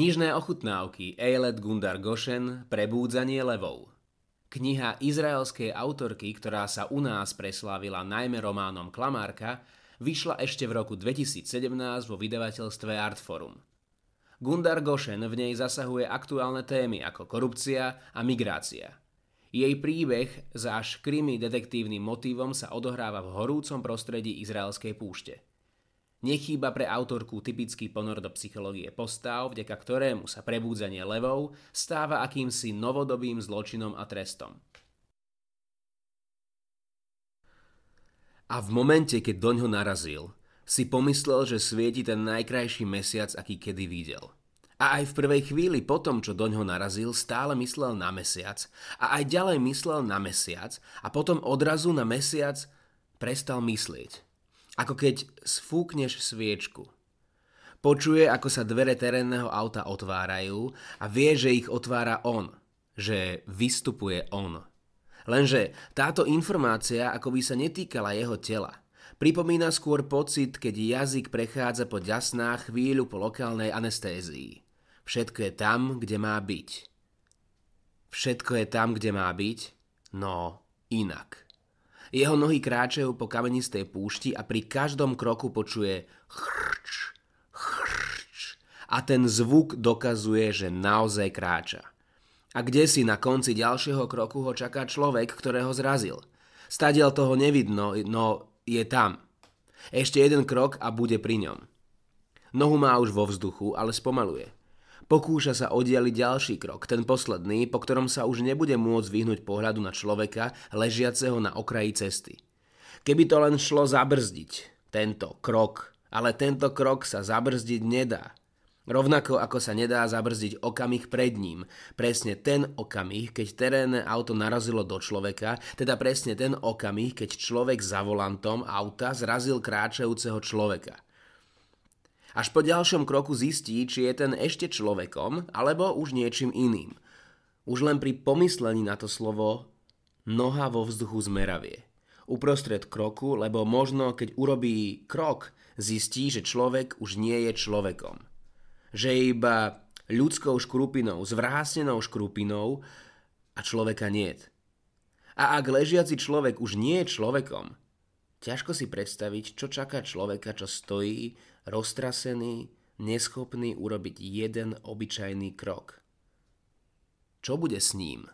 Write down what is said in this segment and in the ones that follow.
Knižné ochutnávky Eilet Gundar Goshen Prebúdzanie levov Kniha izraelskej autorky, ktorá sa u nás preslávila najmä románom Klamárka, vyšla ešte v roku 2017 vo vydavateľstve Artforum. Gundar Goshen v nej zasahuje aktuálne témy ako korupcia a migrácia. Jej príbeh za až krimi detektívnym motívom sa odohráva v horúcom prostredí izraelskej púšte – Nechýba pre autorku typický ponor do psychológie postav, vďaka ktorému sa prebúdzanie levov stáva akýmsi novodobým zločinom a trestom. A v momente, keď doňho narazil, si pomyslel, že svieti ten najkrajší mesiac, aký kedy videl. A aj v prvej chvíli po tom, čo doňho narazil, stále myslel na mesiac a aj ďalej myslel na mesiac a potom odrazu na mesiac prestal myslieť. Ako keď sfúkneš sviečku. Počuje, ako sa dvere terénneho auta otvárajú a vie, že ich otvára on. Že vystupuje on. Lenže táto informácia akoby sa netýkala jeho tela. Pripomína skôr pocit, keď jazyk prechádza po ďasná chvíľu po lokálnej anestézii. Všetko je tam, kde má byť. Všetko je tam, kde má byť, no inak. Jeho nohy kráčajú po kamenistej púšti a pri každom kroku počuje chrč, chrč a ten zvuk dokazuje, že naozaj kráča. A kde si na konci ďalšieho kroku ho čaká človek, ktorého zrazil. Stadiel toho nevidno, no je tam. Ešte jeden krok a bude pri ňom. Nohu má už vo vzduchu, ale spomaluje. Pokúša sa oddialiť ďalší krok, ten posledný, po ktorom sa už nebude môcť vyhnúť pohľadu na človeka ležiaceho na okraji cesty. Keby to len šlo zabrzdiť, tento krok, ale tento krok sa zabrzdiť nedá. Rovnako ako sa nedá zabrzdiť okamih pred ním. Presne ten okamih, keď terénne auto narazilo do človeka, teda presne ten okamih, keď človek za volantom auta zrazil kráčajúceho človeka. Až po ďalšom kroku zistí, či je ten ešte človekom, alebo už niečím iným. Už len pri pomyslení na to slovo noha vo vzduchu zmeravie. Uprostred kroku, lebo možno keď urobí krok, zistí, že človek už nie je človekom. Že je iba ľudskou škrupinou, zvrásnenou škrupinou a človeka niet. A ak ležiaci človek už nie je človekom, ťažko si predstaviť, čo čaká človeka, čo stojí roztrasený, neschopný urobiť jeden obyčajný krok. Čo bude s ním?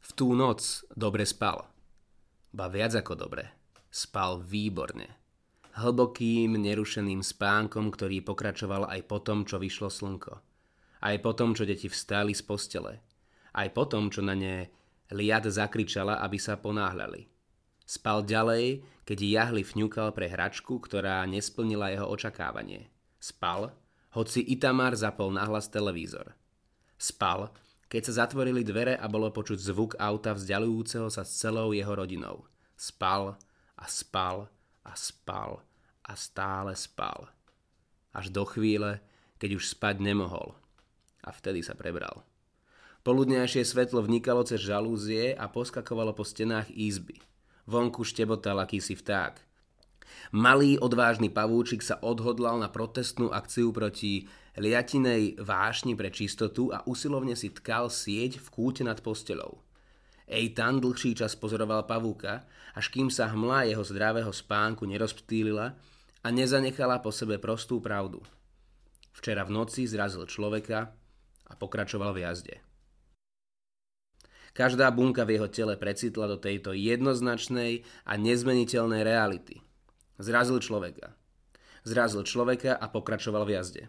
V tú noc dobre spal. Ba viac ako dobre. Spal výborne. Hlbokým, nerušeným spánkom, ktorý pokračoval aj po tom, čo vyšlo slnko. Aj po tom, čo deti vstali z postele. Aj po tom, čo na ne liad zakričala, aby sa ponáhľali. Spal ďalej, keď jahli fňukal pre hračku, ktorá nesplnila jeho očakávanie. Spal, hoci Itamar zapol nahlas televízor. Spal, keď sa zatvorili dvere a bolo počuť zvuk auta vzdialujúceho sa s celou jeho rodinou. Spal a spal a spal a stále spal. Až do chvíle, keď už spať nemohol. A vtedy sa prebral. Poludňajšie svetlo vnikalo cez žalúzie a poskakovalo po stenách izby – Vonku štebotal akýsi vták. Malý odvážny pavúčik sa odhodlal na protestnú akciu proti liatinej vášni pre čistotu a usilovne si tkal sieť v kúte nad postelou. Ejtan dlhší čas pozoroval pavúka, až kým sa hmla jeho zdravého spánku nerozptýlila a nezanechala po sebe prostú pravdu. Včera v noci zrazil človeka a pokračoval v jazde. Každá bunka v jeho tele precitla do tejto jednoznačnej a nezmeniteľnej reality. Zrazil človeka. Zrazil človeka a pokračoval v jazde.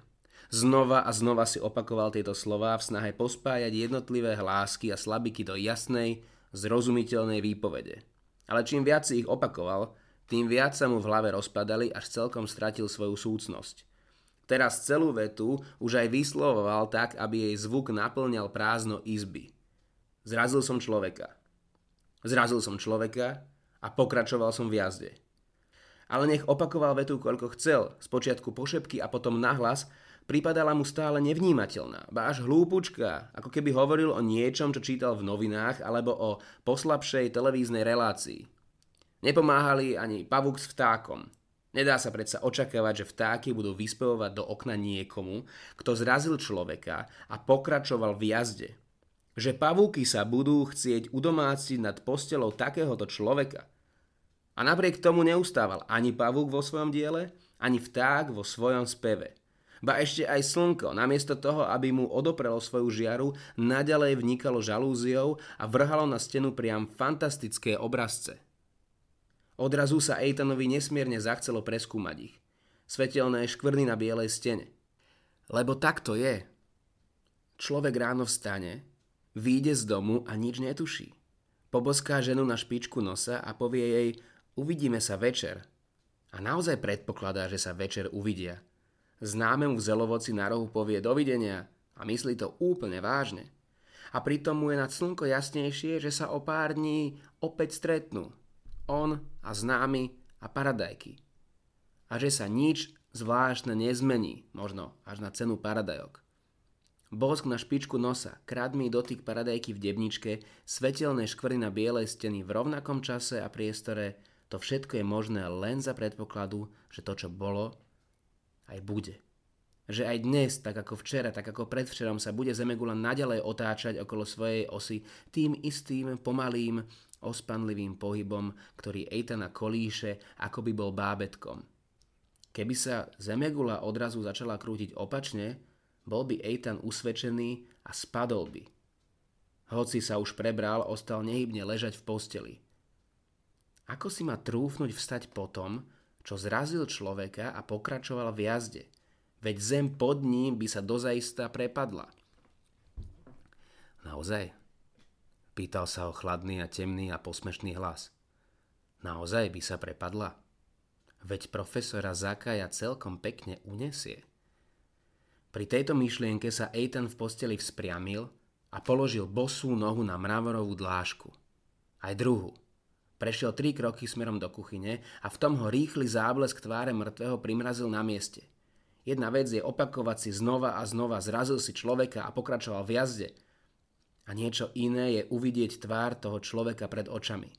Znova a znova si opakoval tieto slová v snahe pospájať jednotlivé hlásky a slabiky do jasnej, zrozumiteľnej výpovede. Ale čím viac si ich opakoval, tým viac sa mu v hlave rozpadali, až celkom stratil svoju súcnosť. Teraz celú vetu už aj vyslovoval tak, aby jej zvuk naplňal prázdno izby. Zrazil som človeka. Zrazil som človeka a pokračoval som v jazde. Ale nech opakoval vetu koľko chcel, spočiatku pošepky a potom nahlas, pripadala mu stále nevnímateľná, ba až hlúpučka, ako keby hovoril o niečom, čo čítal v novinách alebo o poslabšej televíznej relácii. Nepomáhali ani pavúk s vtákom. Nedá sa predsa očakávať, že vtáky budú vyspevovať do okna niekomu, kto zrazil človeka a pokračoval v jazde. Že pavúky sa budú chcieť udomáciť nad postelou takéhoto človeka. A napriek tomu neustával ani pavúk vo svojom diele, ani vták vo svojom speve. Ba ešte aj slnko, namiesto toho, aby mu odoprelo svoju žiaru, naďalej vnikalo žalúziou a vrhalo na stenu priam fantastické obrazce. Odrazu sa Eitanovi nesmierne zachcelo preskúmať ich. Svetelné škvrny na bielej stene. Lebo takto je. Človek ráno vstane, vyjde z domu a nič netuší. Poboská ženu na špičku nosa a povie jej, uvidíme sa večer. A naozaj predpokladá, že sa večer uvidia. Známemu v zelovoci na rohu povie dovidenia a myslí to úplne vážne. A pritom mu je nad slnko jasnejšie, že sa o pár dní opäť stretnú on a známy a paradajky. A že sa nič zvláštne nezmení, možno až na cenu paradajok. Bosk na špičku nosa, kradmý dotyk paradajky v debničke, svetelné škvrny na bielej steny v rovnakom čase a priestore, to všetko je možné len za predpokladu, že to, čo bolo, aj bude. Že aj dnes, tak ako včera, tak ako predvčerom sa bude Zemegula naďalej otáčať okolo svojej osy tým istým, pomalým, ospanlivým pohybom, ktorý Eitana kolíše, ako by bol bábetkom. Keby sa Zemegula odrazu začala krútiť opačne, bol by Eitan usvedčený a spadol by. Hoci sa už prebral, ostal nehybne ležať v posteli. Ako si ma trúfnuť vstať potom, čo zrazil človeka a pokračoval v jazde, veď zem pod ním by sa dozaista prepadla. Naozaj? Pýtal sa ho chladný a temný a posmešný hlas. Naozaj by sa prepadla? Veď profesora Zakaja celkom pekne unesie. Pri tejto myšlienke sa Eitan v posteli vzpriamil a položil bosú nohu na mravorovú dlážku. Aj druhú. Prešiel tri kroky smerom do kuchyne a v tom ho rýchly záblesk tváre mŕtvého primrazil na mieste. Jedna vec je opakovať si znova a znova, zrazil si človeka a pokračoval v jazde – a niečo iné je uvidieť tvár toho človeka pred očami.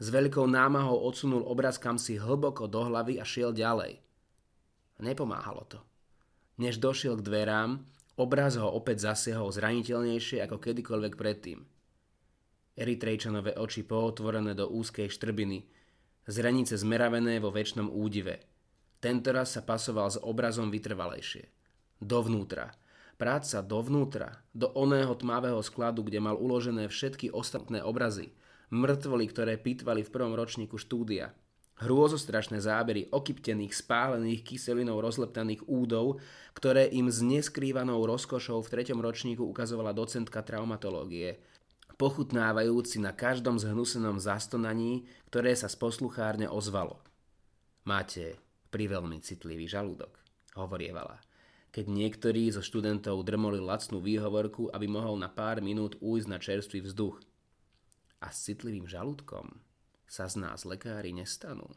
S veľkou námahou odsunul obraz kam si hlboko do hlavy a šiel ďalej. Nepomáhalo to. Než došiel k dverám, obraz ho opäť zasiahol zraniteľnejšie ako kedykoľvek predtým. Eritrejčanové oči pootvorené do úzkej štrbiny, zrenice zmeravené vo väčšnom údive. Tentoraz sa pasoval s obrazom vytrvalejšie. Dovnútra, práca dovnútra, do oného tmavého skladu, kde mal uložené všetky ostatné obrazy, mŕtvoly, ktoré pitvali v prvom ročníku štúdia, hrôzostrašné zábery okyptených, spálených kyselinou rozleptaných údov, ktoré im s neskrývanou rozkošou v treťom ročníku ukazovala docentka traumatológie, pochutnávajúci na každom zhnusenom zastonaní, ktoré sa z posluchárne ozvalo. Máte priveľmi citlivý žalúdok, hovorievala keď niektorý zo študentov drmoli lacnú výhovorku, aby mohol na pár minút ujsť na čerstvý vzduch. A s citlivým žalúdkom sa z nás lekári nestanú.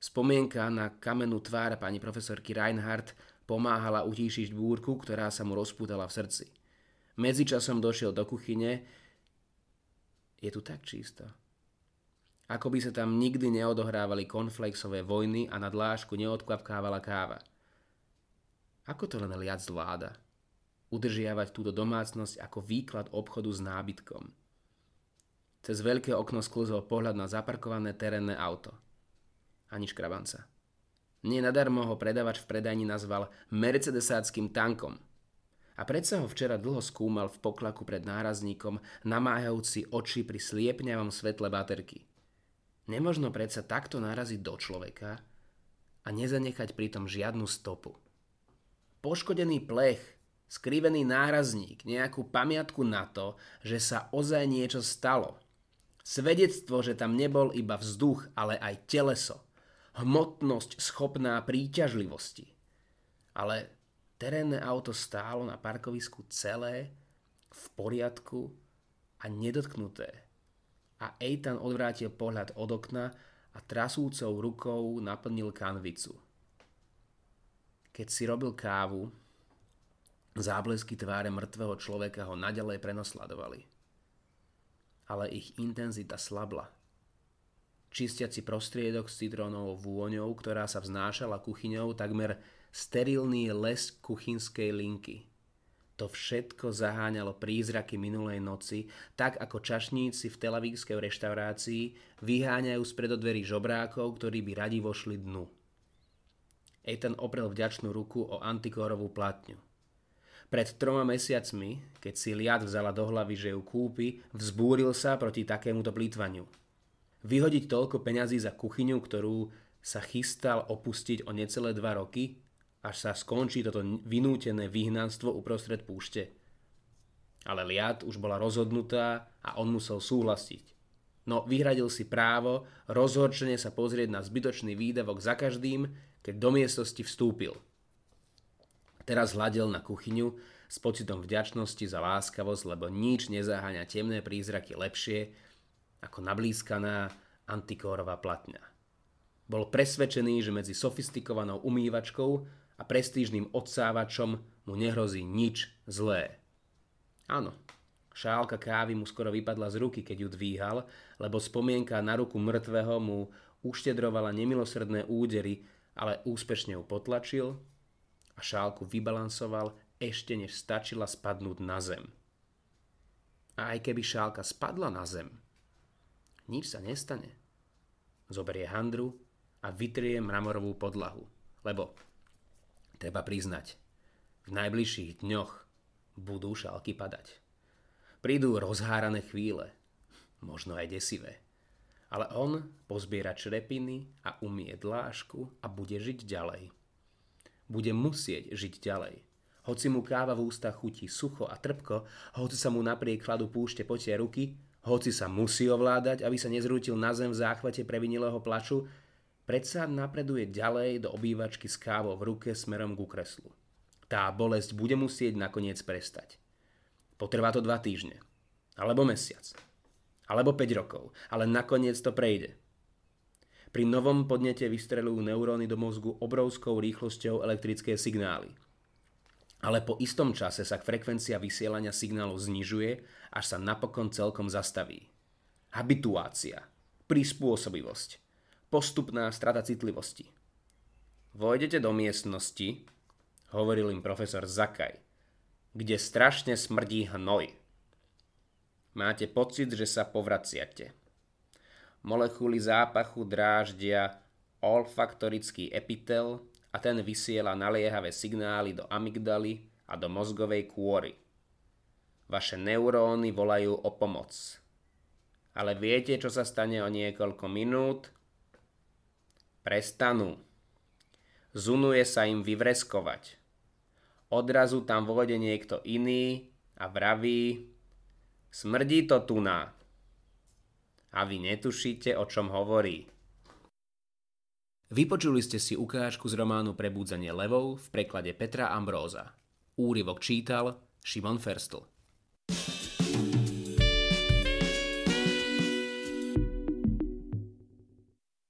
Spomienka na kamennú tvár pani profesorky Reinhardt pomáhala utíšiť búrku, ktorá sa mu rozpútala v srdci. Medzičasom došiel do kuchyne. Je tu tak čisto. Ako by sa tam nikdy neodohrávali konflexové vojny a na dlášku neodkvapkávala káva – ako to len liac zvláda? Udržiavať túto domácnosť ako výklad obchodu s nábytkom. Cez veľké okno sklzol pohľad na zaparkované terénne auto. Ani škrabanca. Nie nadarmo ho predavač v predajni nazval mercedesáckým tankom. A predsa ho včera dlho skúmal v poklaku pred nárazníkom, namáhajúci oči pri sliepňavom svetle baterky. Nemožno predsa takto naraziť do človeka a nezanechať pritom žiadnu stopu poškodený plech, skrivený nárazník, nejakú pamiatku na to, že sa ozaj niečo stalo. Svedectvo, že tam nebol iba vzduch, ale aj teleso. Hmotnosť schopná príťažlivosti. Ale terénne auto stálo na parkovisku celé, v poriadku a nedotknuté. A Eitan odvrátil pohľad od okna a trasúcou rukou naplnil kanvicu. Keď si robil kávu, záblesky tváre mŕtvého človeka ho naďalej prenosledovali. Ale ich intenzita slabla. čistiaci prostriedok s citrónovou vôňou, ktorá sa vznášala kuchyňou, takmer sterilný les kuchynskej linky. To všetko zaháňalo prízraky minulej noci, tak ako čašníci v telavívskej reštaurácii vyháňajú z predodverí žobrákov, ktorí by radi vošli dnu. Ethan oprel vďačnú ruku o antikórovú platňu. Pred troma mesiacmi, keď si liad vzala do hlavy, že ju kúpi, vzbúril sa proti takémuto plýtvaniu. Vyhodiť toľko peňazí za kuchyňu, ktorú sa chystal opustiť o necelé dva roky, až sa skončí toto vynútené vyhnanstvo uprostred púšte. Ale Liat už bola rozhodnutá a on musel súhlasiť. No vyhradil si právo rozhorčene sa pozrieť na zbytočný výdavok za každým, keď do miestnosti vstúpil. Teraz hľadel na kuchyňu s pocitom vďačnosti za láskavosť, lebo nič nezaháňa temné prízraky lepšie ako nablískaná antikórová platňa. Bol presvedčený, že medzi sofistikovanou umývačkou a prestížným odsávačom mu nehrozí nič zlé. Áno, šálka kávy mu skoro vypadla z ruky, keď ju dvíhal, lebo spomienka na ruku mŕtvého mu uštedrovala nemilosrdné údery, ale úspešne ju potlačil a šálku vybalansoval ešte než stačila spadnúť na zem. A aj keby šálka spadla na zem, nič sa nestane. Zoberie handru a vytrie mramorovú podlahu, lebo Treba priznať, v najbližších dňoch budú šálky padať. Prídu rozhárané chvíle, možno aj desivé. Ale on pozbiera črepiny a umie dlášku a bude žiť ďalej. Bude musieť žiť ďalej. Hoci mu káva v ústach chutí sucho a trpko, hoci sa mu napriek chladu púšte potie ruky, hoci sa musí ovládať, aby sa nezrútil na zem v záchvate previnilého plaču, Predsa napreduje ďalej do obývačky s kávou v ruke smerom ku kreslu. Tá bolesť bude musieť nakoniec prestať. Potrvá to dva týždne. Alebo mesiac. Alebo 5 rokov. Ale nakoniec to prejde. Pri novom podnete vystrelujú neuróny do mozgu obrovskou rýchlosťou elektrické signály. Ale po istom čase sa frekvencia vysielania signálu znižuje, až sa napokon celkom zastaví. Habituácia. Prispôsobivosť postupná strata citlivosti. Vojdete do miestnosti, hovoril im profesor Zakaj, kde strašne smrdí hnoj. Máte pocit, že sa povraciate. Molekuly zápachu dráždia olfaktorický epitel a ten vysiela naliehavé signály do amygdaly a do mozgovej kôry. Vaše neuróny volajú o pomoc. Ale viete, čo sa stane o niekoľko minút, Prestanú. Zunuje sa im vyvreskovať. Odrazu tam vôjde niekto iný a vraví Smrdí to tuná. A vy netušíte, o čom hovorí. Vypočuli ste si ukážku z románu Prebúdzanie levov v preklade Petra Ambróza. Úryvok čítal Šimon Ferstl.